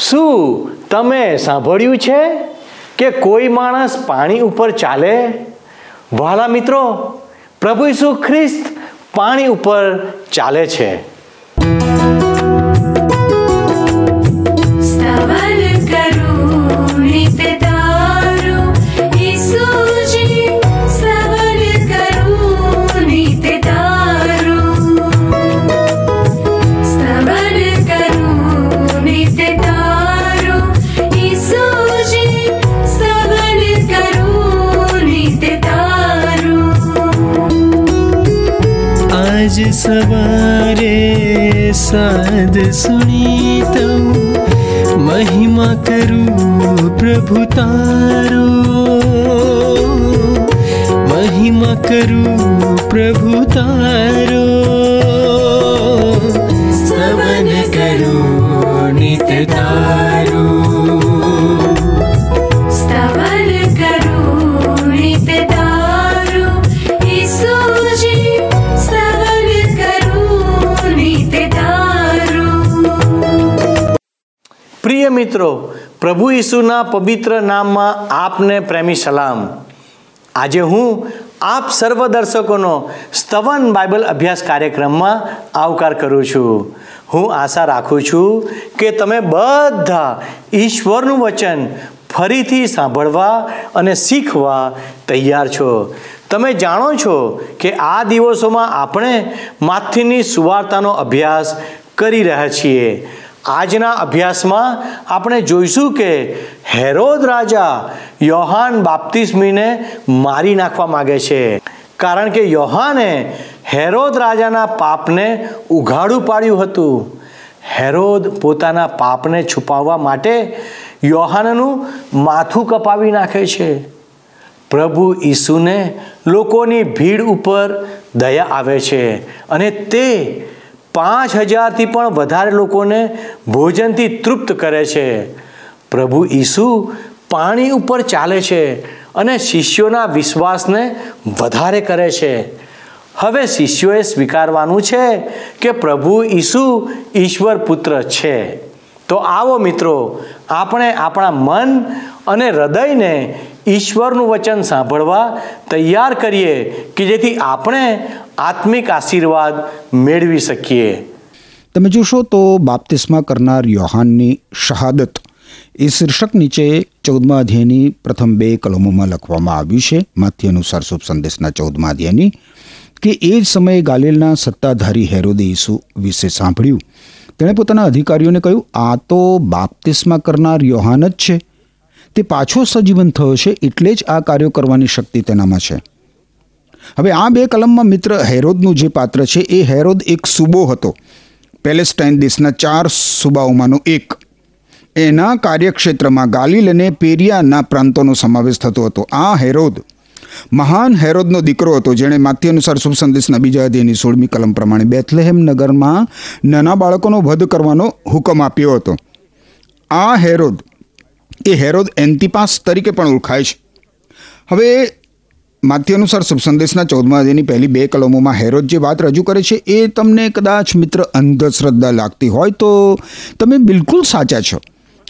શું તમે સાંભળ્યું છે કે કોઈ માણસ પાણી ઉપર ચાલે? વાલા મિત્રો, પ્રભુ ઈસુ ખ્રિસ્ત પાણી ઉપર ચાલે છે. सवारे साध श महिमा करु प्रभु तारो। महिमा करु प्रभु त પ્રિય મિત્રો, પ્રભુ ઈસુના પવિત્ર નામમાં આપને પ્રેમી સલામ. આજે હું આપ સર્વ દર્શકોનો સ્તવન બાઇબલ અભ્યાસ કાર્યક્રમમાં આવકાર કરું છું. હું આશા રાખું છું કે તમે બધા ઈશ્વરનું વચન ફરીથી સાંભળવા અને શીખવા તૈયાર છો. તમે જાણો છો કે આ દિવસોમાં આપણે માથીની સુવાર્તાનો અભ્યાસ કરી રહ્યા છીએ. આજના અભ્યાસમાં આપણે જોઈશું કે હેરોદ રાજા યોહાન બાપ્તિસ્મીને મારી નાખવા માગે છે. કારણ કે યોહાને હેરોદ રાજાના પાપને ઉઘાડું પાડ્યું હતું. હેરોદ પોતાના પાપને છુપાવવા માટે યોહાનનું માથું કપાવી નાખે છે. પ્રભુ ઈસુને લોકોની ભીડ ઉપર દયા આવે છે અને તે પાંચ હજારથી પણ વધારે લોકોને ભોજનથી તૃપ્ત કરે છે. પ્રભુ ઈસુ પાણી ઉપર ચાલે છે અને શિષ્યોના વિશ્વાસને વધારે કરે છે. હવે શિષ્યોએ સ્વીકારવાનું છે કે પ્રભુ ઈસુ ઈશ્વર પુત્ર છે. તો આવો મિત્રો, આપણે આપણા મન અને હૃદયને ઈશ્વરનું વચન સાંભળવા તૈયાર કરીએ કે જેથી આપણે આત્મિક આશીર્વાદ મેળવી શકીએ. તમે જોશો તો બાપ્તિસ્મા કરનાર યોહાનની શહાદત એ શીર્ષક નીચે ચૌદમા અધ્યાયની પ્રથમ બે કલમોમાં લખવામાં આવ્યું છે. માથ્ય અનુસાર શુભ સંદેશના ચૌદમા અધ્યાયની કે એ જ સમયે ગાલિલના સત્તાધારી હેરોદે ઈસુ વિશે સાંભળ્યું. તેણે પોતાના અધિકારીઓને કહ્યું, આ તો બાપ્તિસ્મા કરનાર યોહાન જ છે. તે પાછો સજીવન થયો છે, એટલે જ આ કાર્યો કરવાની શક્તિ તેનામાં છે. હવે આ બે કલમમાં મિત્ર હેરોદનું જે પાત્ર છે, એ હેરોદ એક સુબો હતો. પેલેસ્ટાઇન દેશના ચાર સુબાઓમાંનો એક. એના કાર્યક્ષેત્રમાં ગાલિલ અને પેરિયાના પ્રાંતોનો સમાવેશ થતો હતો. આ હેરોદ મહાન હેરોદનો દીકરો હતો, જેણે માથ્ય અનુસાર શુભ સંદેશના બીજા અધ્યયની સોળમી કલમ પ્રમાણે બેથલેહેમ નગરમાં નાના બાળકોનો વધ કરવાનો હુકમ આપ્યો હતો. આ હેરોદ એ હેરોદ એન્તિપાસ તરીકે પણ ઓળખાય છે. હવે માથ્ય અનુસાર શુભ સંદેશના ચૌદમા અધ્યાયની પહેલી બે કલમોમાં હેરોદ જે વાત રજૂ કરે છે, એ તમને કદાચ મિત્ર અંધશ્રદ્ધા લાગતી હોય તો તમે બિલકુલ સાચા છો.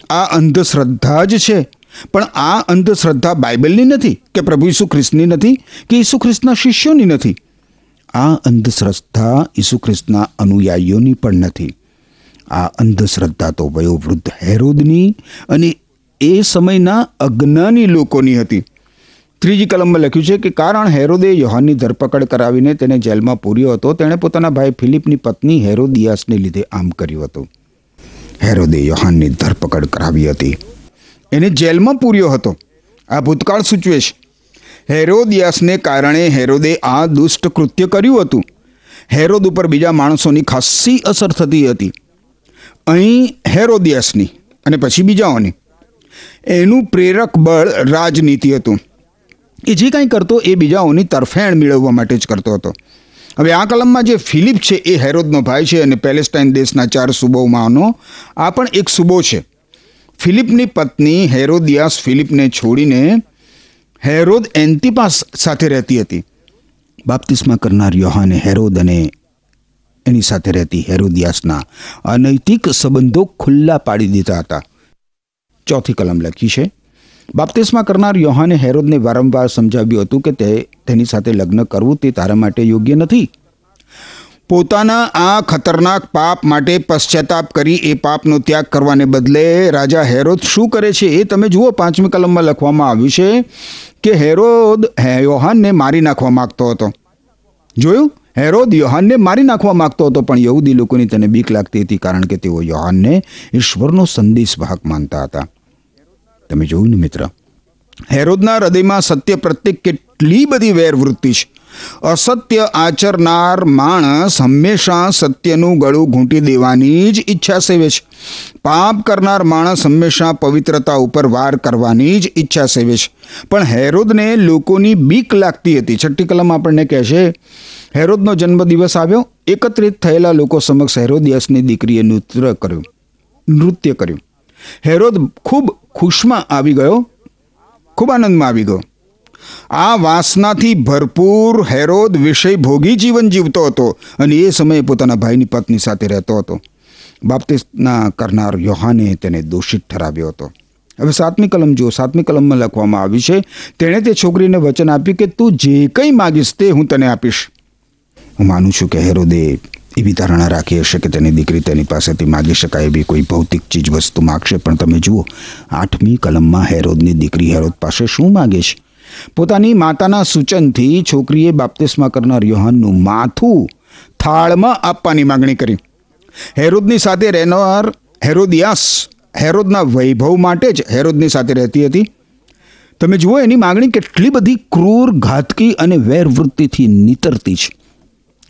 આ અંધશ્રદ્ધા જ છે. પણ આ અંધશ્રદ્ધા બાઇબલની નથી કે પ્રભુ ઈસુ ખ્રિસ્તની નથી કે ઈસુ ખ્રિસ્તના શિષ્યોની નથી. આ અંધશ્રદ્ધા ઈસુ ખ્રિસ્તના અનુયાયીઓની પણ નથી. આ અંધશ્રદ્ધા તો વયોવૃદ્ધ હેરોદની અને એ સમયના અજ્ઞાની લોકોની હતી. ત્રીજી કલમમાં લખ્યું છે કે કારણ હેરોદે યોહાનની ધરપકડ કરાવીને તેને જેલમાં પૂર્યો હતો, તેણે પોતાના ભાઈ ફિલિપની પત્ની હેરોદિયાસને લીધે આમ કર્યું હતું. હેરોદે યોહાનની ધરપકડ કરાવી હતી. એને જેલમાં પૂર્યો હતો. આ ભૂતકાળ સૂચવે છે. હેરોદિયાસને કારણે હેરોદે આ દુષ્ટ કૃત્ય કર્યું હતું. હેરોદ ઉપર બીજા માણસોની ખાસ્સી અસર થતી હતી. અહીં હેરોદિયાસની અને પછી બીજાઓની. એનું પ્રેરક બળ રાજનીતિ હતું. એ જે કાંઈ કરતો એ બીજાઓની તરફેણ મેળવવા માટે જ કરતો હતો. હવે આ કલમમાં જે ફિલિપ છે એ હેરોદનો ભાઈ છે અને પેલેસ્ટાઇન દેશના ચાર સુબોમાંનો આ પણ એક સુબો છે. ફિલિપની પત્ની હેરોદિયાસ ફિલિપને છોડીને હેરોદ એન્તિપાસ સાથે રહેતી હતી. બાપ્તિસ્મા કરનાર યોહાને હેરોદ અને એની સાથે રહેતી હેરોદિયાસના અનૈતિક સંબંધો ખુલ્લા પાડી દીધા હતા. ચોથી કલમ લખી છે બાપ્તિસ્મા કરનાર યોહાને હેરોદને વારંવાર સમજાવ્યું હતું કે તે તેની સાથે લગ્ન કરવું તે તારા માટે યોગ્ય નથી. પોતાના આ ખતરનાક પાપ માટે પશ્ચાતાપ કરી એ પાપનો ત્યાગ કરવાને બદલે રાજા હેરોદ શું કરે છે એ તમે જુઓ, પાંચમી કલમમાં લખવામાં આવ્યું છે કે હેરોદ યોહાનને મારી નાખવા માગતો હતો. જોયું? હેરોદ યોહાનને મારી નાખવા માગતો હતો, પણ યહૂદી લોકોની તેને બીક લાગતી હતી કારણ કે તેઓ યોહાનને ઈશ્વરનો સંદેશ ભાગ માનતા હતા. તમે જોયું ને મિત્ર? હેરોદના હૃદયમાં સત્ય પ્રત્યે કેટલી બધી વેરવૃત્તિ છે. અસત્ય આચરનાર માણસ હંમેશા સત્યનું ગળું ઘૂંટી દેવાની જ ઈચ્છા સેવે છે. પાપ કરનાર માણસ હંમેશા પવિત્રતા ઉપર વાર કરવાની જ ઈચ્છા સેવે છે. પણ હેરોદને લોકોની બીક લાગતી હતી. છઠ્ઠી કલમ આપણને કહે છે, હેરોદનો જન્મદિવસ આવ્યો. એકત્રિત થયેલા લોકો સમક્ષ હેરોદિયસની દીકરીએ નૃત્ય કર્યું. નૃત્ય કર્યું. હેરોદ ખૂબ ખુશમાં આવી ગયો? ખૂબ આનંદમાં આવી ગયો. આ વાસનાથી ભરપૂર હેરોદ વિષય ભોગી જીવન જીવતો હતો અને એ સમયે પોતાના ભાઈની પત્ની સાથે રહેતો હતો. બાપ્તિસ્તના કરનાર યોહાને તેને દોષિત ઠરાવ્યો હતો. હવે સાતમી કલમ જુઓ. સાતમી કલમમાં લખવામાં આવ્યું છે, તેણે તે છોકરીને વચન આપ્યું કે તું જે કંઈ માગીશ તે હું તને આપીશ. હું માનું છું કે હેરોદે એવી ધારણા રાખી હશે કે તેની દીકરી તેની પાસેથી માગી શકાય એવી કોઈ ભૌતિક ચીજ વસ્તુ માગશે. પણ તમે જુઓ, આઠમી કલમમાં હેરોદની દીકરી હેરોદ પાસે શું માગે છે? પોતાની માતાના સૂચનથી છોકરીએ બાપ્તિસ્મા કરનાર યોહાનનું માથું થાળમાં આપવાની માગણી કરી. હેરોદની સાથે રહેનાર હેરોદિયાસ હેરોદના વૈભવ માટે જ હેરોદની સાથે રહેતી હતી. તમે જુઓ, એની માગણી કેટલી બધી ક્રૂર, ઘાતકી અને વેરવૃત્તિથી નીતરતી છે.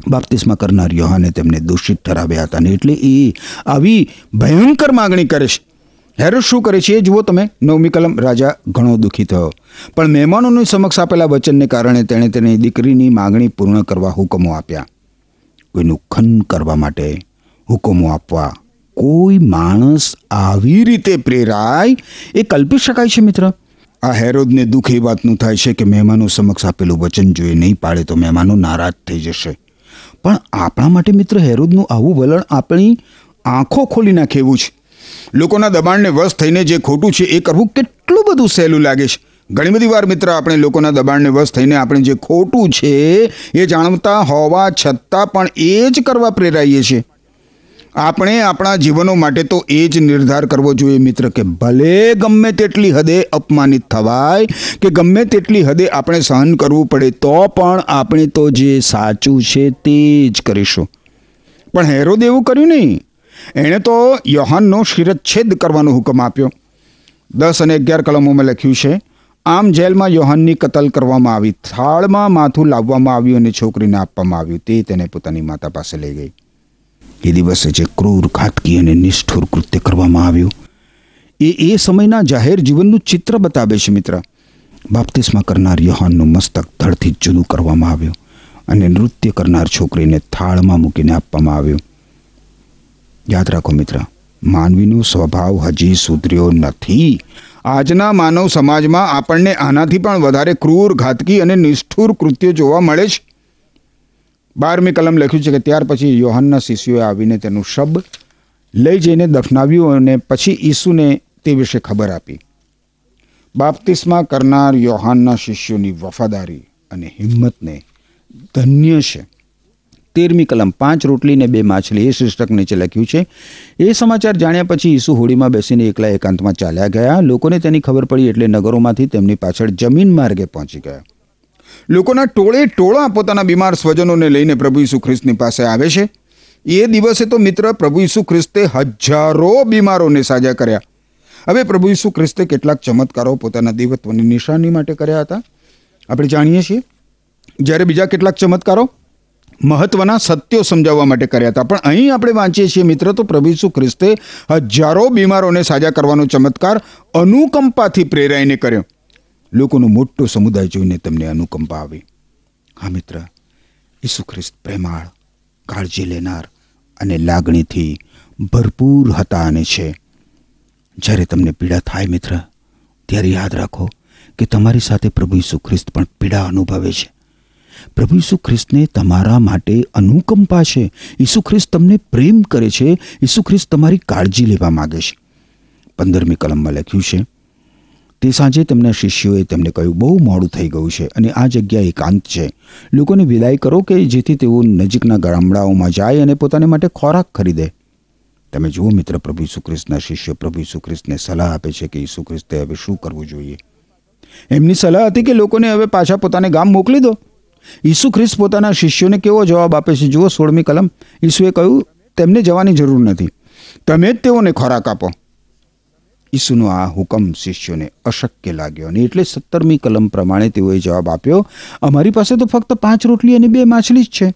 બાપ્તિસ્મા કરનાર યોહાને તેમને દોષિત ઠરાવ્યા હતા ને એટલે એ આવી ભયંકર માગણી કરે છે. હેરોડ શું કરે છે? એ જુઓ તમે, નવમી કલમ, રાજા ઘણો દુઃખી થયો. પણ મહેમાનોની સમક્ષ આપેલા વચનને કારણે તેણે તેની દીકરીની માગણી પૂર્ણ કરવા હુકમો આપ્યા. કોઈનું ખન કરવા માટે હુકમો આપવા કોઈ માણસ આવી રીતે પ્રેરાય, એ કલ્પી શકાય છે મિત્ર? આ હેરોદને દુઃખ એ વાતનું થાય છે કે મહેમાનો સમક્ષ આપેલું વચન જો એ નહીં પાડે તો મહેમાનો નારાજ થઈ જશે. પણ આપણા માટે મિત્ર હેરોદનું આવું વલણ આપણી આંખો ખોલી નાખે એવું છે. લોકોના દબાણને વશ થઈને જે ખોટું છે એ કરવું કેટલું બધું સહેલું લાગે છે. ઘણી બધી વાર મિત્ર આપણે લોકોના દબાણને વશ થઈને આપણે જે ખોટું છે એ જાણતા હોવા છતાં પણ એ જ કરવા પ્રેરાઈએ છીએ. આપણે આપણા જીવનો માટે તો એ જ નિર્ધાર કરવો જોઈએ મિત્ર કે ભલે ગમે તેટલી હદે અપમાનિત થવાય કે ગમે તેટલી હદે આપણે સહન કરવું પડે તો પણ આપણે તો જે સાચું છે તે જ કરીશું. પણ હેરોદ એવું કર્યું નહીં. એણે તો યોહાનનો શિરચ્છેદ કરવાનો હુકમ આપ્યો. દસ અને અગિયાર કલમોમાં લખ્યું છે, આમ જેલમાં યોહાનની કતલ કરવામાં આવી, થાળમાં માથું લાવવામાં આવ્યું અને છોકરીને આપવામાં આવ્યું. તે તેને પોતાની માતા પાસે લઈ ગઈ. એ દિવસે જે ક્રૂર, ઘાતકી અને નિષ્ઠુર કૃત્ય કરવામાં આવ્યું, એ એ સમયના જાહેર જીવનનું ચિત્ર બતાવે છે મિત્ર. બાપ્તિસ્મા કરનાર યોહાનનું મસ્તક ધડથી જુદું કરવામાં આવ્યું અને નૃત્ય કરનાર છોકરીને થાળમાં મૂકીને આપવામાં આવ્યું. યાદ રાખો મિત્ર, માનવીનો સ્વભાવ હજી સુધર્યો નથી. આજના માનવ સમાજમાં આપણને આનાથી પણ વધારે ક્રૂર, ઘાતકી અને નિષ્ઠુર કૃત્યો જોવા મળે છે. બારમી કલમ લખ્યું છે કે ત્યાર પછી યોહનના શિષ્યોએ આવીને તેનું શબ લઈ જઈને દફનાવ્યું અને પછી ઈસુને તે વિશે ખબર આપી. બાપ્તિસ્મા કરનાર યોહાનના શિષ્યોની વફાદારી અને હિંમતને ધન્ય છે. તેરમી કલમ પાંચ રોટલી ને બે માછલી એ શીર્ષક નીચે લખ્યું છે. એ સમાચાર જાણ્યા પછી ઈસુ હોડીમાં બેસીને એકલા એકાંતમાં ચાલ્યા ગયા. લોકોને તેની ખબર પડી એટલે નગરોમાંથી તેમની પાછળ જમીન માર્ગે પહોંચી ગયા. લોકોના ટોળે ટોળા પોતાના બીમાર સ્વજનોને લઈને પ્રભુ ઈસુ ખ્રિસ્તની પાસે આવે છે. એ દિવસે તો મિત્ર પ્રભુ ઈસુ ખ્રિસ્તે હજારો બીમારોને સાજા કર્યા. હવે પ્રભુ ઈસુ ખ્રિસ્તે કેટલાક ચમત્કારો પોતાના દેવત્વની નિશાની માટે કર્યા હતા. આપણે જાણીએ છીએ, જ્યારે બીજા કેટલાક ચમત્કારો મહત્વના સત્યો સમજાવવા માટે કર્યા હતા. પણ અહીં આપણે વાંચીએ છીએ, મિત્ર, તો પ્રભુ ઈસુ ખ્રિસ્તે હજારો બીમારોને સાજા કરવાનો ચમત્કાર અનુકંપાથી પ્રેરાઈને કર્યો. લોકોનો મોટો સમુદાય જોઈને તમને અનુકંપા આવે. હા, મિત્ર, ઈસુ ખ્રિસ્ત પ્રેમાળ, કાળજી લેનાર અને લાગણીથી ભરપૂર હતા અને છે. જ્યારે તમને પીડા થાય, મિત્ર, ત્યારે યાદ રાખો કે તમારી સાથે પ્રભુ ઈસુ ખ્રિસ્ત પણ પીડા અનુભવે છે. પ્રભુ ઈસુ ખ્રિસ્તને તમારા માટે અનુકંપા છે. ઈસુ ખ્રિસ્ત તમને પ્રેમ કરે છે. ઈસુ ખ્રિસ્ત તમારી કાળજી લેવા માગે છે. પંદરમી કલમમાં લખ્યું છે તે સાંજે તેમના શિષ્યોએ તેમને કહ્યું, બહુ મોડું થઈ ગયું છે અને આ જગ્યા એકાંત છે. લોકોને વિદાય કરો કે જેથી તેઓ નજીકના ગામડાઓમાં જાય અને પોતાને માટે ખોરાક ખરીદે. તમે જુઓ મિત્ર પ્રભુ ખ્રિસ્તના શિષ્યો પ્રભુ ખ્રિસ્તને સલાહ આપે છે કે ઈસુ હવે શું કરવું જોઈએ. એમની સલાહ હતી કે લોકોને હવે પાછા પોતાને ગામ મોકલી દો. ઈસુ ખ્રિસ્ત પોતાના શિષ્યોને કેવો જવાબ આપે છે? જુઓ સોળમી કલમ. ઈસુએ કહ્યું, તેમને જવાની જરૂર નથી. તમે જ તેઓને ખોરાક આપો. ઈસુનો આ હુકમ શિષ્યોને અશક્ય લાગ્યો અને એટલે સત્તરમી કલમ પ્રમાણે તેઓએ જવાબ આપ્યો, અમારી પાસે તો ફક્ત પાંચ રોટલી અને બે માછલી જ છે.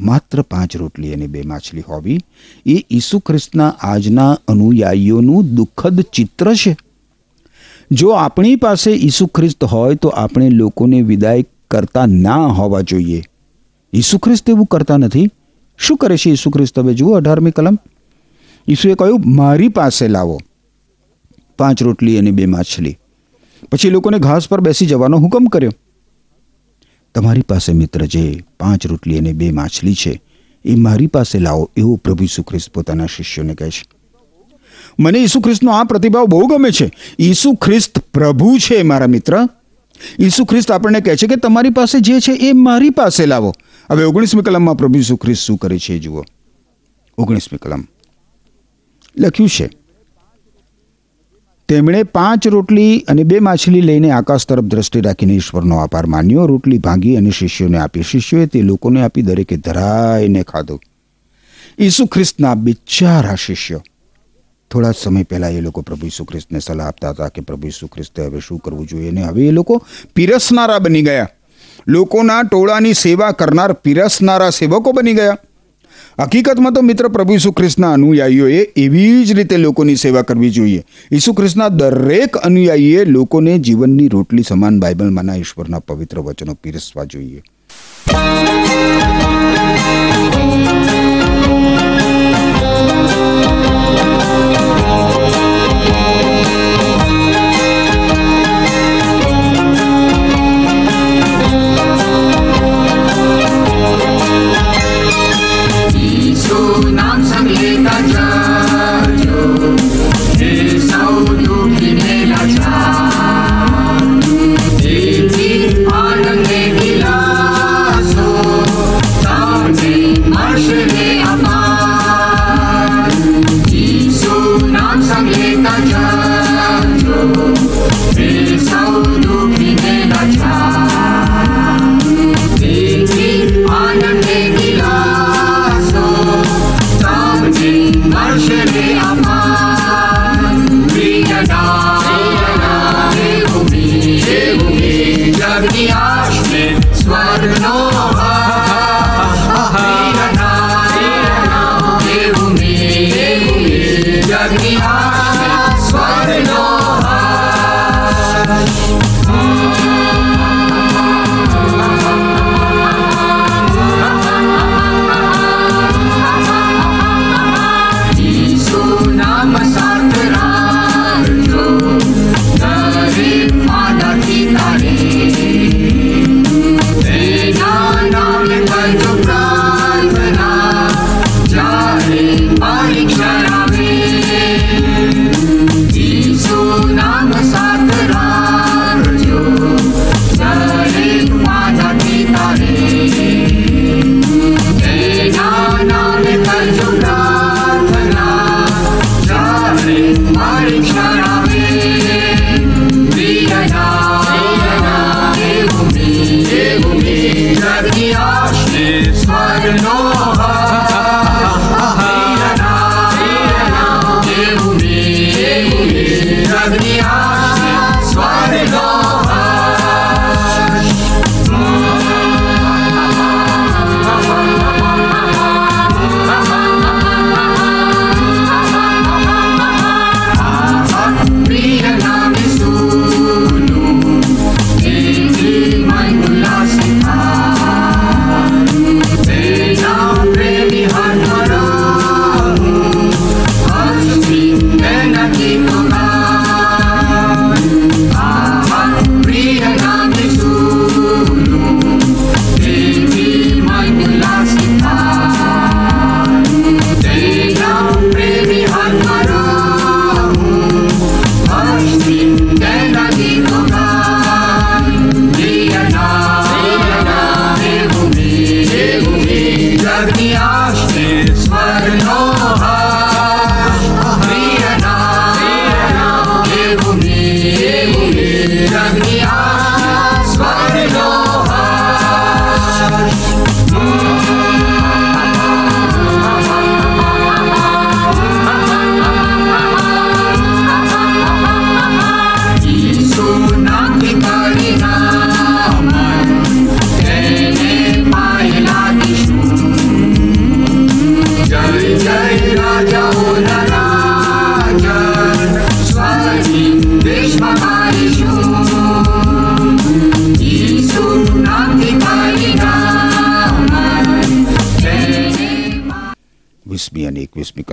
માત્ર પાંચ રોટલી અને બે માછલી હોવી એ ઈસુ ખ્રિસ્તના આજના અનુયાયીઓનું દુઃખદ ચિત્ર છે. જો આપણી પાસે ઈસુ ખ્રિસ્ત હોય તો આપણે લોકોને વિદાય કરતા ના હોવા જોઈએ. ઈસુ ખ્રિસ્ત એવું કરતા નથી. શું કરે છે ઈસુ ખ્રિસ્ત? હવે જુઓ અઢારમી કલમ. ઈસુએ કહ્યું, મારી પાસે લાવો. પાંચ રોટલી અને બે માછલી. પછી લોકોને ઘાસ પર બેસી જવાનો હુકમ કર્યો. તમારી પાસે મિત્ર જે પાંચ રોટલી અને બે માછલી છે, એ મારી પાસે લાવો એવો પ્રભુ ઈસુ ખ્રિસ્ત પોતાના શિષ્યોને કહે છે. મને ઈસુ ખ્રિસ્તનો આ પ્રતિભાવ બહુ ગમે છે. ઈસુ ખ્રિસ્ત પ્રભુ છે મારા મિત્ર. ઈસુ ખ્રિસ્ત આપણને કહે છે કે તમારી પાસે જે છે એ મારી પાસે લાવો. હવે ઓગણીસમી કલમમાં પ્રભુ ઈસુ ખ્રિસ્ત શું કરે છે જુઓ. ઓગણીસમી કલમ. લખ્યું છે તેમણે પાંચ રોટલી અને બે માછલી લઈને આકાશ તરફ દ્રષ્ટિ રાખીને ઈશ્વરનો આભાર માન્યો. રોટલી ભાંગી અને શિષ્યોને આપી. શિષ્યોએ તે લોકોને આપી દરેકે ધરાઈને ખાધું. ઈસુ ખ્રિસ્તના બિચારા શિષ્યો. થોડા સમય પહેલાં એ લોકો પ્રભુ ઈસુ ખ્રિસ્તને સલાહ આપતા હતા કે પ્રભુ ઈસુ ખ્રિસ્તે હવે શું કરવું જોઈએ અને હવે એ લોકો પીરસનારા બની ગયા. લોકોના ટોળાની સેવા કરનાર પીરસનારા સેવકો બની ગયા. હકીકતમાં તો મિત્ર પ્રભુ ઈસુ ખ્રિસ્તના અનુયાયીઓએ એવી જ રીતે લોકોની સેવા કરવી જોઈએ. ઈસુ ખ્રિસ્તના દરેક અનુયાયીએ લોકોને જીવનની રોટલી સમાન બાઇબલમાંના ઈશ્વરના પવિત્ર વચનો પીરસવા જોઈએ.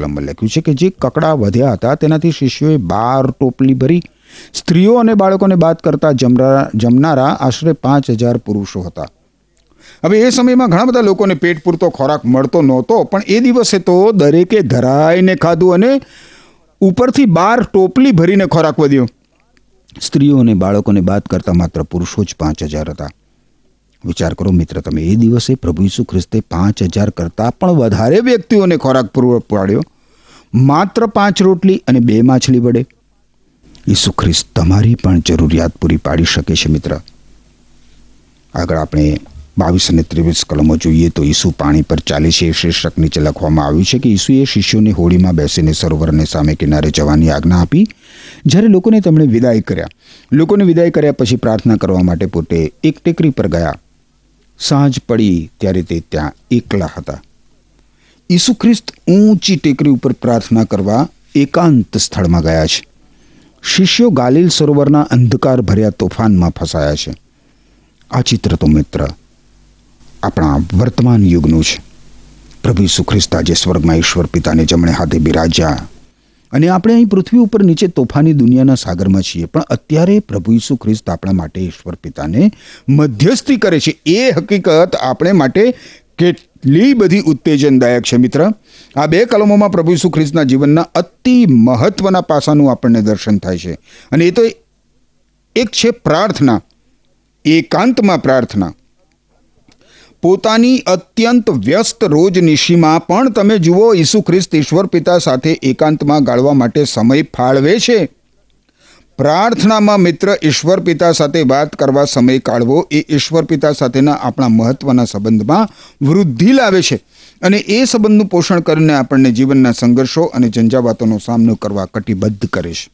અને લખ્યું છે કે જે કકડા વધ્યા હતા, તેનાથી શિષ્યોએ બાર ટોપલી ભરી, સ્ત્રીઓ અને બાળકોને બાદ કરતા જમનારા આશરે પાંચ હજાર પુરુષો હતા. હવે એ સમયમાં ઘણા બધા લોકોને પેટ પૂરતો ખોરાક મળતો નહોતો, પણ એ દિવસે તો દરેકે ધરાઈને ખાધું અને ઉપરથી બાર ટોપલી ભરીને ખોરાક વધ્યો. સ્ત્રીઓ અને બાળકોને બાદ કરતા માત્ર પુરુષો જ પાંચ હજાર હતા. વિચાર કરો મિત્ર, તમે એ દિવસે પ્રભુ ઈસુ ખ્રિસ્તે પાંચ હજાર કરતાં પણ વધારે વ્યક્તિઓને ખોરાક પૂરો પાડ્યો. માત્ર પાંચ રોટલી અને બે માછલી વડે? ઈસુ ખ્રિસ્ત, તમારી પણ જરૂરિયાત પૂરી પાડી શકે છે મિત્ર. આગળ આપણે બાવીસ અને ત્રેવીસ કલમો જોઈએ તો ઈસુ પાણી પર ચાલે છે. એ શીર્ષક નીચે લખવામાં આવ્યું છે કે ઈસુએ શિષ્યોને હોળીમાં બેસીને સરોવરને સામે કિનારે જવાની આજ્ઞા આપી. જ્યારે લોકોને તેમણે વિદાય કર્યા, લોકોને વિદાય કર્યા પછી પ્રાર્થના કરવા માટે પોતે એક ટેકરી પર ગયા. સાંજ પડી ત્યારે તે ત્યાં એકલા હતા. ઈસુ ખ્રિસ્ત ઊંચી ટેકરી ઉપર પ્રાર્થના કરવા એકાંત સ્થળમાં ગયા છે. શિષ્યો ગાલિલ સરોવરના અંધકાર ભર્યા તોફાનમાં ફસાયા છે. આ ચિત્ર તો મિત્ર આપણા વર્તમાન યુગનું છે. પ્રભુ ઈસુ ખ્રિસ્ત આજે સ્વર્ગમાં ઈશ્વર પિતાને જમણે હાથે બિરાજ્યા. અને આપણે અહીં પૃથ્વી ઉપર નીચે તોફાની દુનિયાના સાગરમાં છીએ, પણ અત્યારે પ્રભુ ઈસુ ખ્રિસ્ત આપણા માટે ઈશ્વર પિતાને મધ્યસ્થી કરે છે. એ હકીકત આપણે માટે કેટલી બધી ઉત્તેજનદાયક છે મિત્ર. આ બે કલમોમાં પ્રભુ ઈસુ ખ્રિસ્તના જીવનના અતિ મહત્વના પાસાનું આપણને દર્શન થાય છે. અને એ તો એક છે પ્રાર્થના, એકાંતમાં પ્રાર્થના. પોતાની અત્યંત વ્યસ્ત રોજનીશીમાં પણ તમે જુઓ, ઈસુ ખ્રિસ્ત ઈશ્વર પિતા સાથે એકાંતમાં ગાળવા માટે સમય ફાળવે છે. પ્રાર્થનામાં મિત્ર ઈશ્વર પિતા સાથે વાત કરવા સમય કાઢવો એ ઈશ્વર પિતા સાથેના આપણા મહત્વના સંબંધમાં વૃદ્ધિ લાવે છે. અને એ સંબંધનું પોષણ કરીને આપણને જીવનના સંઘર્ષો અને ઝંઝાવાતોનો સામનો કરવા કટિબદ્ધ કરે છે.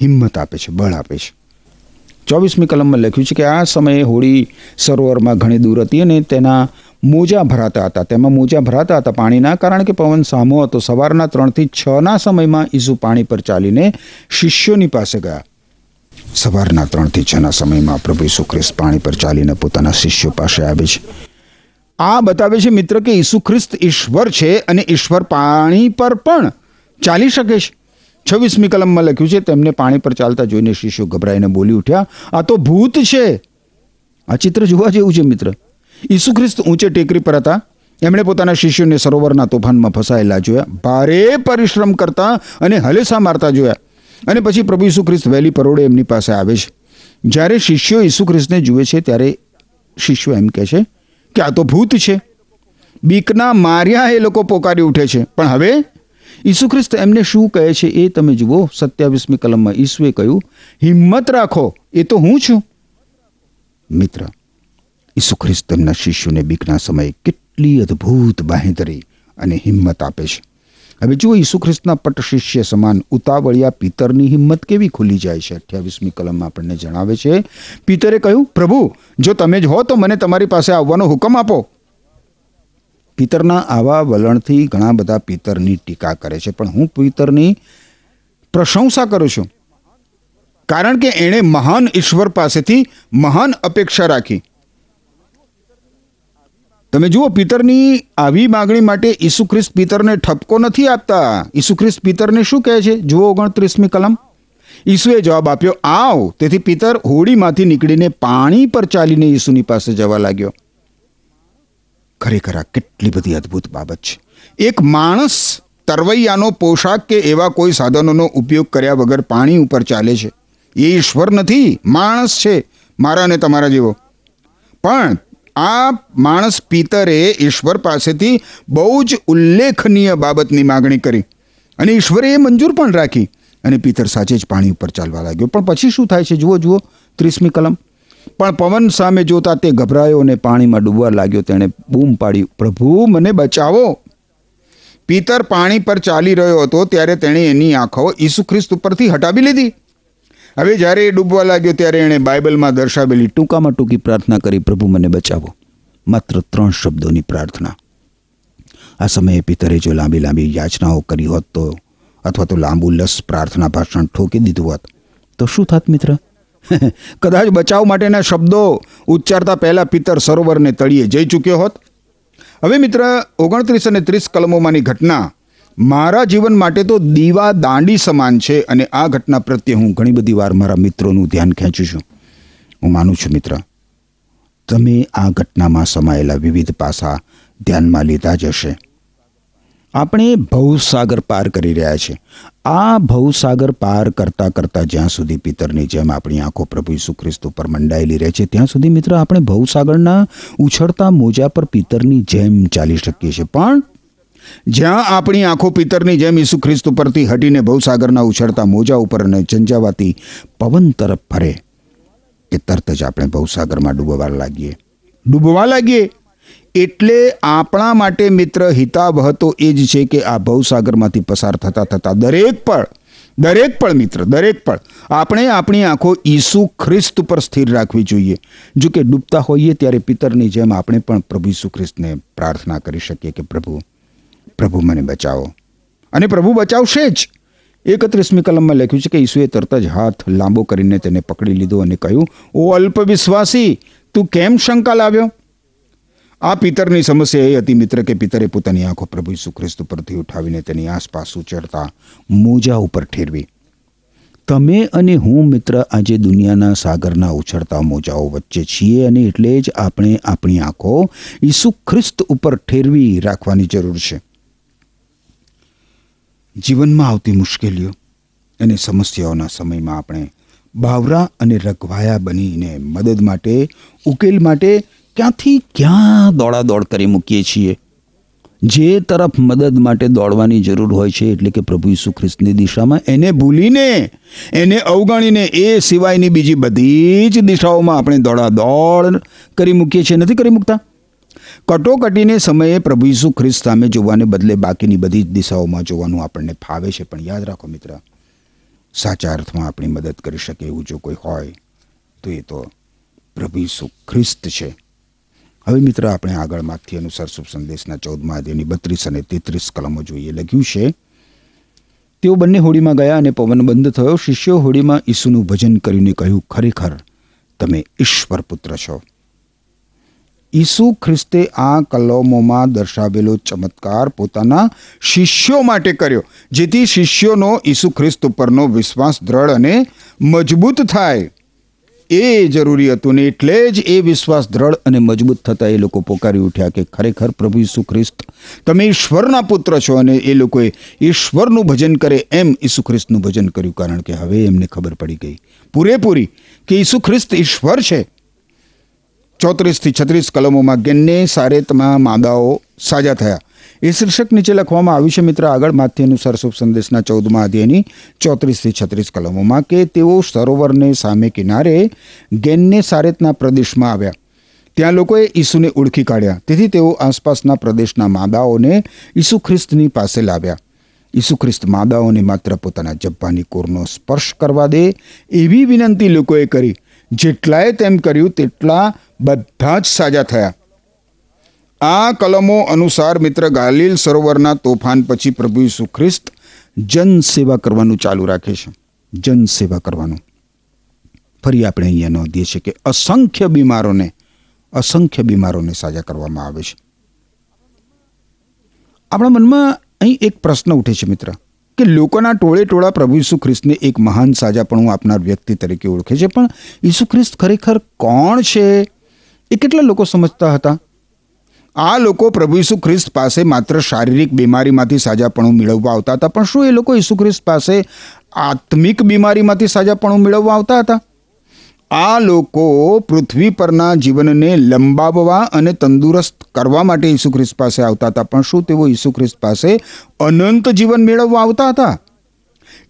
હિંમત આપે છે, બળ આપે છે. ચોવીસમી કલમમાં લખ્યું છે કે આ સમયે હોળી સરોવરમાં ઘણી દૂર હતી અને તેના મોજા ભરાતા હતા. તેમાં મોજા ભરાતા હતા પાણીના, કારણ કે પવન સામો હતો. સવારના ત્રણથી છના સમયમાં ઈસુ પાણી પર ચાલીને શિષ્યોની પાસે ગયા. સવારના ત્રણથી છના સમયમાં પ્રભુ ઈસુ ખ્રિસ્ત પાણી પર ચાલીને પોતાના શિષ્યો પાસે આવે છે. આ બતાવે છે મિત્ર કે ઈસુ ખ્રિસ્ત ઈશ્વર છે અને ઈશ્વર પાણી પર પણ ચાલી શકે છે. છવ્વીસમી કલમમાં લખ્યું છે, તેમને પાણી પર ચાલતા જોઈને શિષ્યો ગભરાઈને બોલી ઉઠ્યા, આ તો ભૂત છે. આ ચિત્ર જોવા જેવું છે મિત્ર. ઈસુ ખ્રિસ્ત ઊંચે ટેકરી પર હતા. એમણે પોતાના શિષ્યોને સરોવરના તોફાનમાં ફસાયેલા જોયા. ભારે પરિશ્રમ કરતા અને હલેસા મારતા જોયા. અને પછી પ્રભુ ઈસુ ખ્રિસ્ત વહેલી પરોડે એમની પાસે આવે છે. જ્યારે શિષ્યો ઈસુ ખ્રિસ્તને જુએ છે, ત્યારે શિષ્યો એમ કહે છે કે આ તો ભૂત છે. બીકના માર્યા એ લોકો પોકારી ઉઠે છે. પણ હવે ઈસુ ખ્રિસ્ત એમને શું કહે છે એ તમે જુઓ. સત્યાવીસમી કલમમાં ઈસુએ કહ્યું, હિંમત રાખો, એ તો હું છું. મિત્ર ઈસુ ખ્રિસ્ત તેમના શિષ્યોને બીકના સમયે કેટલી અદ્ભુત બાહેધરી અને હિંમત આપે છે. હવે જુઓ ઈસુ ખ્રિસ્તના પટ શિષ્ય સમાન ઉતાવળિયા પિતરની હિંમત કેવી ખુલી જાય છે? અઠ્યાવીસમી કલમમાં આપણને જણાવે છે, પિતરે કહ્યું, પ્રભુ, જો તમે જ હો, તો મને તમારી પાસે આવવાનો હુકમ આપો. પિતરના આવા વલણથી ઘણા બધા પિતરની ટીકા કરે છે, પણ હું પિતરની પ્રશંસા કરું છું. કારણ કે એણે મહાન ઈશ્વર પાસેથી મહાન અપેક્ષા રાખી. તમે જુઓ, પિતરની આવી માગણી માટે ઈસુ ખ્રિસ્ત પિતરને ઠપકો નથી આપતા. ઈસુ ખ્રિસ્ત પિતરને શું કહે છે? જુઓ ઓગણત્રીસમી કલમ. ઈસુએ જવાબ આપ્યો, આવ. તેથી પિતર હોડીમાંથી નીકળીને પાણી પર ચાલીને ઈસુની પાસે જવા લાગ્યો. ખરેખર આ કેટલી બધી અદ્ભુત બાબત છે. એક માણસ તરવૈયાનો પોશાક કે એવા કોઈ સાધનોનો ઉપયોગ કર્યા વગર પાણી ઉપર ચાલે છે. એ ઈશ્વર નથી, માણસ છે, મારા અને તમારા જેવો. પણ આ માણસ પિતરે ઈશ્વર પાસેથી બહુ જ ઉલ્લેખનીય બાબતની માગણી કરી. અને ઈશ્વરે એ મંજૂર પણ રાખી. અને પિતર સાચે જ પાણી ઉપર ચાલવા લાગ્યો. પણ પછી શું થાય છે? જુઓ જુઓ. ત્રીસમી કલમ. પણ પવન સામે જોતા તે ગભરાયો અને પાણીમાં ડૂબવા લાગ્યો. તેણે બૂમ પાડી, પ્રભુ, મને બચાવો. પિતર પાણી પર ચાલી રહ્યો હતો, ત્યારે તેણે એની આંખો ઈસુ ખ્રિસ્ત ઉપરથી હટાવી લીધી. હવે જ્યારે એ ડૂબવા લાગ્યો ત્યારે એણે બાઇબલમાં દર્શાવેલી ટૂંકામાં ટૂંકી પ્રાર્થના કરી, પ્રભુ, મને બચાવો. માત્ર ત્રણ શબ્દોની પ્રાર્થના. આ સમયે પિતરે જો લાંબી લાંબી યાચનાઓ કરી હોત તો, અથવા તો લાંબુ લસ પ્રાર્થના ભાષણ ઠોકી દીધું હોત, તો શું થાત મિત્ર? કદાચ બચાવ માટેના શબ્દો ઉચ્ચારતા પહેલા પિતર સરોવરને તળિયે જઈ ચૂક્યો હોત? હવે મિત્ર, ઓગણત્રીસ અને ત્રીસ કલમોમાંની ઘટના મારા જીવન માટે તો દીવા દાંડી સમાન છે અને આ ઘટના પ્રત્યે હું ઘણી બધી વાર મારા મિત્રોનું ધ્યાન ખેંચું છું. હું માનું છું મિત્ર, તમે આ ઘટનામાં સમાયેલા વિવિધ પાસા ધ્યાનમાં લીધા જ હશે. આપણે ભવસાગર પાર કરી રહ્યા છે. આ ભવસાગર પાર કરતા કરતા જ્યાં સુધી પિતરની જેમ આપણી આંખો પ્રભુ ઈસુ ખ્રિસ્ત ઉપર મંડાયેલી રહે છે, ત્યાં સુધી મિત્ર આપણે ભવસાગરના ઉછળતા મોજા પર પિતરની જેમ ચાલી શકીએ છીએ. પણ જ્યાં આપણી આંખો પિતરની જેમ ઈસુ ખ્રિસ્ત ઉપરથી હટીને ભવસાગરના ઉછળતા મોજા ઉપર અને ઝંઝાવાતી પવન તરફ ફરે કે તરત જ આપણે ભવસાગરમાં ડૂબવા લાગીએ. ડૂબવા લાગીએ? એટલે આપણા માટે મિત્ર હિતાવહ તો એ જ છે કે આ ભવસાગરમાંથી પસાર થતા થતાં દરેક પળ દરેક પળ મિત્ર, દરેક પળ આપણે આપણી આંખો ઈસુ ખ્રિસ્ત પર સ્થિર રાખવી જોઈએ. જો કે ડૂબતા હોઈએ ત્યારે પિતરની જેમ આપણે પણ પ્રભુ ઈસુ ખ્રિસ્તને પ્રાર્થના કરી શકીએ કે પ્રભુ પ્રભુ મને બચાવો. અને પ્રભુ બચાવશે જ. એકત્રીસમી કલમમાં લખ્યું છે કે ઈસુએ તરત જ હાથ લાંબો કરીને તેને પકડી લીધો અને કહ્યું, ઓ અલ્પ વિશ્વાસી તું કેમ શંકા લાવ્યો? આ પિતરની સમસ્યા એ હતી મિત્ર કે પિતરે પોતાની આંખો પ્રભુ ઈસુ ખ્રિસ્ત પરથી ઉઠાવીને તેની આસપાસ ઉચરતા મોજા ઉપર ઠેરવી. તમે અને હું મિત્ર આજે દુનિયાના સાગરના ઉછળતા મોજાઓ વચ્ચે છીએ અને એટલે જ આપણે આપણી આંખો ઈસુ ખ્રિસ્ત ઉપર ઠેરવી રાખવાની જરૂર છે. જીવનમાં આવતી મુશ્કેલીઓ અને સમસ્યાઓના સમયમાં આપણે બાવરા અને રગવાયા બનીને મદદ માટે, ઉકેલ માટે ક્યાંથી ક્યાં દોડાદોડ કરી મૂકીએ છીએ? જે તરફ મદદ માટે દોડવાની જરૂર હોય છે એટલે કે પ્રભુ ઈસુ ખ્રિસ્તની દિશામાં એને ભૂલીને, એને અવગણીને એ સિવાયની બીજી બધી જ દિશાઓમાં આપણે દોડાદોડ કરી મૂકીએ છીએ. નથી કરી મૂકતા? કટોકટીને સમયે પ્રભુ ઈસુ ખ્રિસ્ત સામે જોવાને બદલે બાકીની બધી જ દિશાઓમાં જોવાનું આપણને ફાવે છે. પણ યાદ રાખો મિત્ર, સાચા અર્થમાં આપણી મદદ કરી શકે એવું જો કોઈ હોય, તો એ તો પ્રભુ ઈસુ ખ્રિસ્ત છે. હવે મિત્ર, આપણે આગળ માથી અનુસાર શુભ સંદેશના ચૌદમા અધ્યાયની બત્રીસ અને તેત્રીસ કલમો જોઈએ. લખ્યું છે, તેઓ બંને હોડીમાં ગયા અને પવન બંધ થયો. શિષ્યો હોડીમાં ઈસુનું ભજન કરીને કહ્યું, ખરેખર તમે ઈશ્વર પુત્ર છો. ઈસુ ખ્રિસ્તે આ કલમોમાં દર્શાવેલો ચમત્કાર પોતાના શિષ્યો માટે કર્યો, જેથી શિષ્યોનો ઈસુ ખ્રિસ્ત ઉપરનો વિશ્વાસ દ્રઢ અને મજબૂત થાય. એ જરૂરી હતું ને એટલે જ એ વિશ્વાસ દ્રઢ અને મજબૂત થતાં એ લોકો પોકારી ઉઠ્યા કે ખરેખર પ્રભુ ઈસુ ખ્રિસ્ત, તમે ઈશ્વરના પુત્ર છો અને એ લોકોએ ઈશ્વરનું ભજન કરે એમ ઈસુ ખ્રિસ્તનું ભજન કર્યું, કારણ કે હવે એમને ખબર પડી ગઈ. પૂરેપૂરી કે ઈસુ ખ્રિસ્ત ઈશ્વર છે. ચોત્રીસથી છત્રીસ કલમોમાં ગેન્ને સારેતમાં માદાઓ સાજા થયા. એ શીર્ષક નીચે લખવામાં આવ્યું છે, મિત્ર, આગળ માથી અનુસાર શુભ સંદેશના ચૌદમાં અધ્યાયની ચોત્રીસથી છત્રીસ કલમોમાં કે તેઓ સરોવરને સામે કિનારે ગેન્ને સારેતના પ્રદેશમાં આવ્યા. ત્યાં લોકોએ ઈસુને ઓળખી કાઢ્યા. તેથી તેઓ આસપાસના પ્રદેશના માદાઓને ઈસુ ખ્રિસ્તની પાસે લાવ્યા. ઈસુ ખ્રિસ્ત માદાઓને માત્ર પોતાના જબ્બાની કોરનો સ્પર્શ કરવા દે એવી વિનંતી લોકોએ કરી. જેટલાએ તેમ કર્યું, તેટલા બધા જ સાજા થયા. આ કલમો અનુસાર મિત્ર ગાલિલ સરોવરના તોફાન પછી પ્રભુ ઈસુ ખ્રિસ્ત જન સેવા કરવાનું ચાલુ રાખે છે. જન સેવા કરવાનું. ફરી આપણે અહીંયા નોંધીએ છીએ કે અસંખ્ય બીમારોને અસંખ્ય બીમારોને સાજા કરવામાં આવે છે. આપણા મનમાં અહીં એક પ્રશ્ન ઉઠે છે મિત્ર, કે લોકોના ટોળે ટોળા પ્રભુ ઈસુ ખ્રિસ્તને એક મહાન સાજાપણું આપનાર વ્યક્તિ તરીકે ઓળખે છે, પણ ઈસુ ખ્રિસ્ત ખરેખર કોણ છે? એ કેટલા લોકો સમજતા હતા? આ લોકો પ્રભુ ઈસુ ખ્રિસ્ત પાસે માત્ર શારીરિક બીમારીમાંથી સાજાપણું મેળવવા આવતા હતા, પણ શું એ લોકો ઈસુ ખ્રિસ્ત પાસે આત્મિક બીમારીમાંથી સાજાપણું મેળવવા આવતા હતા? આ લોકો પૃથ્વી પરના જીવનને લંબાવવા અને તંદુરસ્ત કરવા માટે ઈસુ ખ્રિસ્ત પાસે આવતા હતા, પણ શું તેઓ ઈસુ ખ્રિસ્ત પાસે અનંત જીવન મેળવવા આવતા હતા?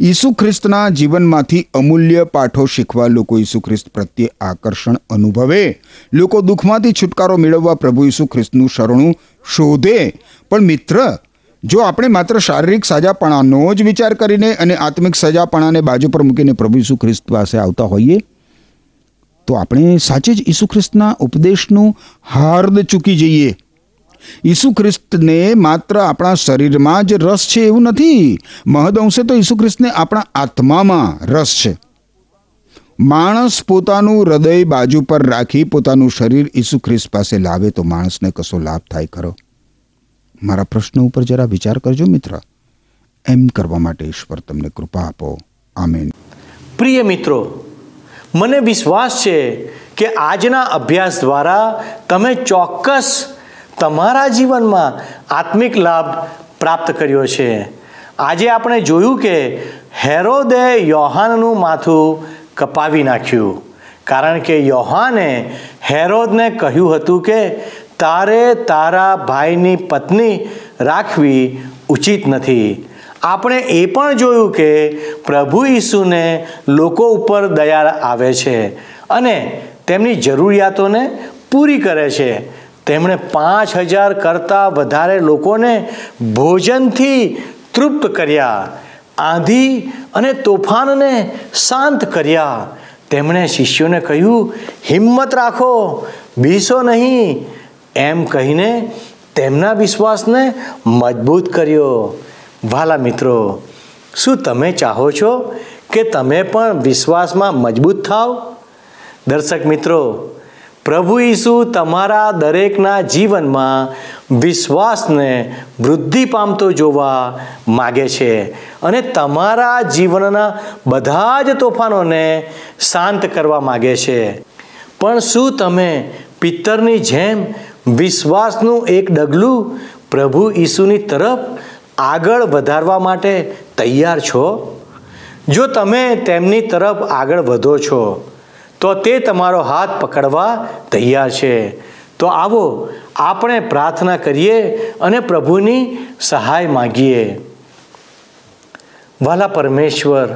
ઈસુ ખ્રિસ્તના જીવનમાંથી અમૂલ્ય પાઠો શીખવા લોકો ઈસુ ખ્રિસ્ત પ્રત્યે આકર્ષણ અનુભવે. લોકો દુઃખમાંથી છુટકારો મેળવવા પ્રભુ ઈસુ ખ્રિસ્તનું શરણું શોધે. પણ મિત્ર, જો આપણે માત્ર શારીરિક સાજાપણાનો જ વિચાર કરીને અને આત્મિક સજાપણાને બાજુ પર મૂકીને પ્રભુ ઈસુ ખ્રિસ્ત પાસે આવતા હોઈએ, તો આપણે સાચે જ ઈસુ ખ્રિસ્તના ઉપદેશનું હાર્દ ચૂકી જઈએ. ઈસુ ખ્રિસ્તને માત્ર આપણા શરીરમાં જ રસ છે એવું નથી. મહદઅંશે તો ઈસુ ખ્રિસ્તને આપણા આત્મામાં રસ છે. માણસ પોતાનું હૃદય બાજુ પર રાખી પોતાનું શરીર ઈસુ ખ્રિસ્ત પાસે લાવે તો માણસને કશો લાભ થાય ખરો? મારા પ્રશ્ન ઉપર જરા વિચાર કરજો મિત્ર. એમ કરવા માટે ઈશ્વર તમને કૃપા આપો. આમેન. પ્રિય મિત્રો, મને વિશ્વાસ છે કે આજના અભ્યાસ દ્વારા તમે ચોક્કસ તમારા જીવનમાં આત્મિક લાભ પ્રાપ્ત કર્યો છે. આજે આપણે જોયું કે હેરોદે યોહાનનું માથું કપાવી નાખ્યું. કારણ કે યોહાને હેરોદને કહ્યું હતું કે, તારે તારા ભાઈની પત્ની રાખવી ઉચિત નથી. આપણે એ પણ જોયું કે પ્રભુ ઈસુને લોકો ઉપર દયા આવે છે અને તેમની જરૂરિયાતોને પૂરી કરે છે. તેમણે પાંચ હજાર કરતાં વધારે લોકોને ભોજનથી તૃપ્ત કર્યા. આંધી અને તોફાનને શાંત કર્યા. તેમણે શિષ્યોને કહ્યું, હિંમત રાખો, બીસો નહીં. એમ કહીને તેમના વિશ્વાસને મજબૂત કર્યો. વાલા મિત્રો, શું તમે ચાહો છો કે તમે પણ વિશ્વાસમાં મજબૂત થાવ? દર્શક મિત્રો પ્રભુ ઈસુ તમારા દરેકના જીવનમાં વિશ્વાસને વૃદ્ધિ પામતો જોવા માગે છે અને તમારા જીવનના બધા જ તોફાનોને શાંત કરવા માગે છે. પણ શું તમે પિત્તરની જેમ વિશ્વાસનું એક ડગલું પ્રભુ ઈસુની તરફ આગળ વધારવા માટે તૈયાર છો? જો તમે તેમની તરફ આગળ વધો છો તો તે તમારો હાથ પકડવા તૈયાર છે. તો આવો આપણે પ્રાર્થના કરીએ અને પ્રભુની સહાય માગીએ. વાલા પરમેશ્વર,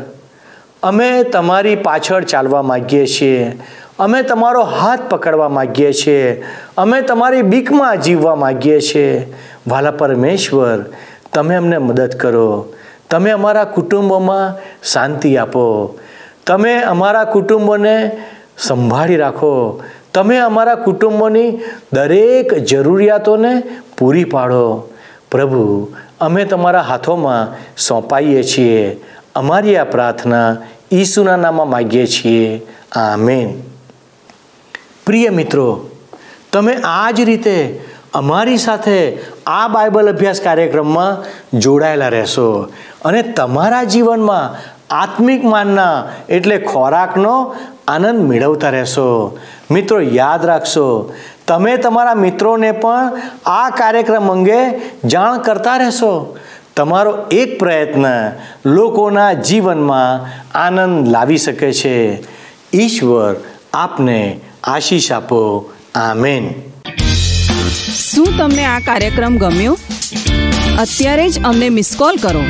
અમે તમારી પાછળ ચાલવા માગીએ છીએ. અમે તમારો હાથ પકડવા માગીએ છીએ. અમે તમારી બીકમાં જીવવા માગીએ છીએ. વાલા પરમેશ્વર, તમે અમને મદદ કરો. તમે અમારા કુટુંબોમાં શાંતિ આપો. તમે અમારા કુટુંબોને સંભાળી રાખો. તમે અમારા કુટુંબોની દરેક જરૂરિયાતોને પૂરી પાડો. પ્રભુ, અમે તમારા હાથોમાં સોંપાઈએ છીએ. અમારી આ પ્રાર્થના ઈસુના નામમાં માગીએ છીએ. આમેન. પ્રિય મિત્રો, તમે આ જ રીતે અમારી સાથે આ બાઇબલ અભ્યાસ કાર્યક્રમમાં જોડાયેલા રહેશો અને તમારા જીવનમાં આત્મિક માનના એટલે ખોરાકનો આનંદ મેળવતા રહેશો. મિત્રો, યાદ રાખશો, તમે તમારા મિત્રોને પણ આ કાર્યક્રમ અંગે જાણ કરતા રહેશો. તમારો એક પ્રયત્ન લોકોના જીવનમાં આનંદ લાવી શકે છે. ઈશ્વર આપને આશીષ આપો. આમેન. શું તમને આ કાર્યક્રમ ગમ્યો? અત્યારે જ અમને મિસ કોલ કરો.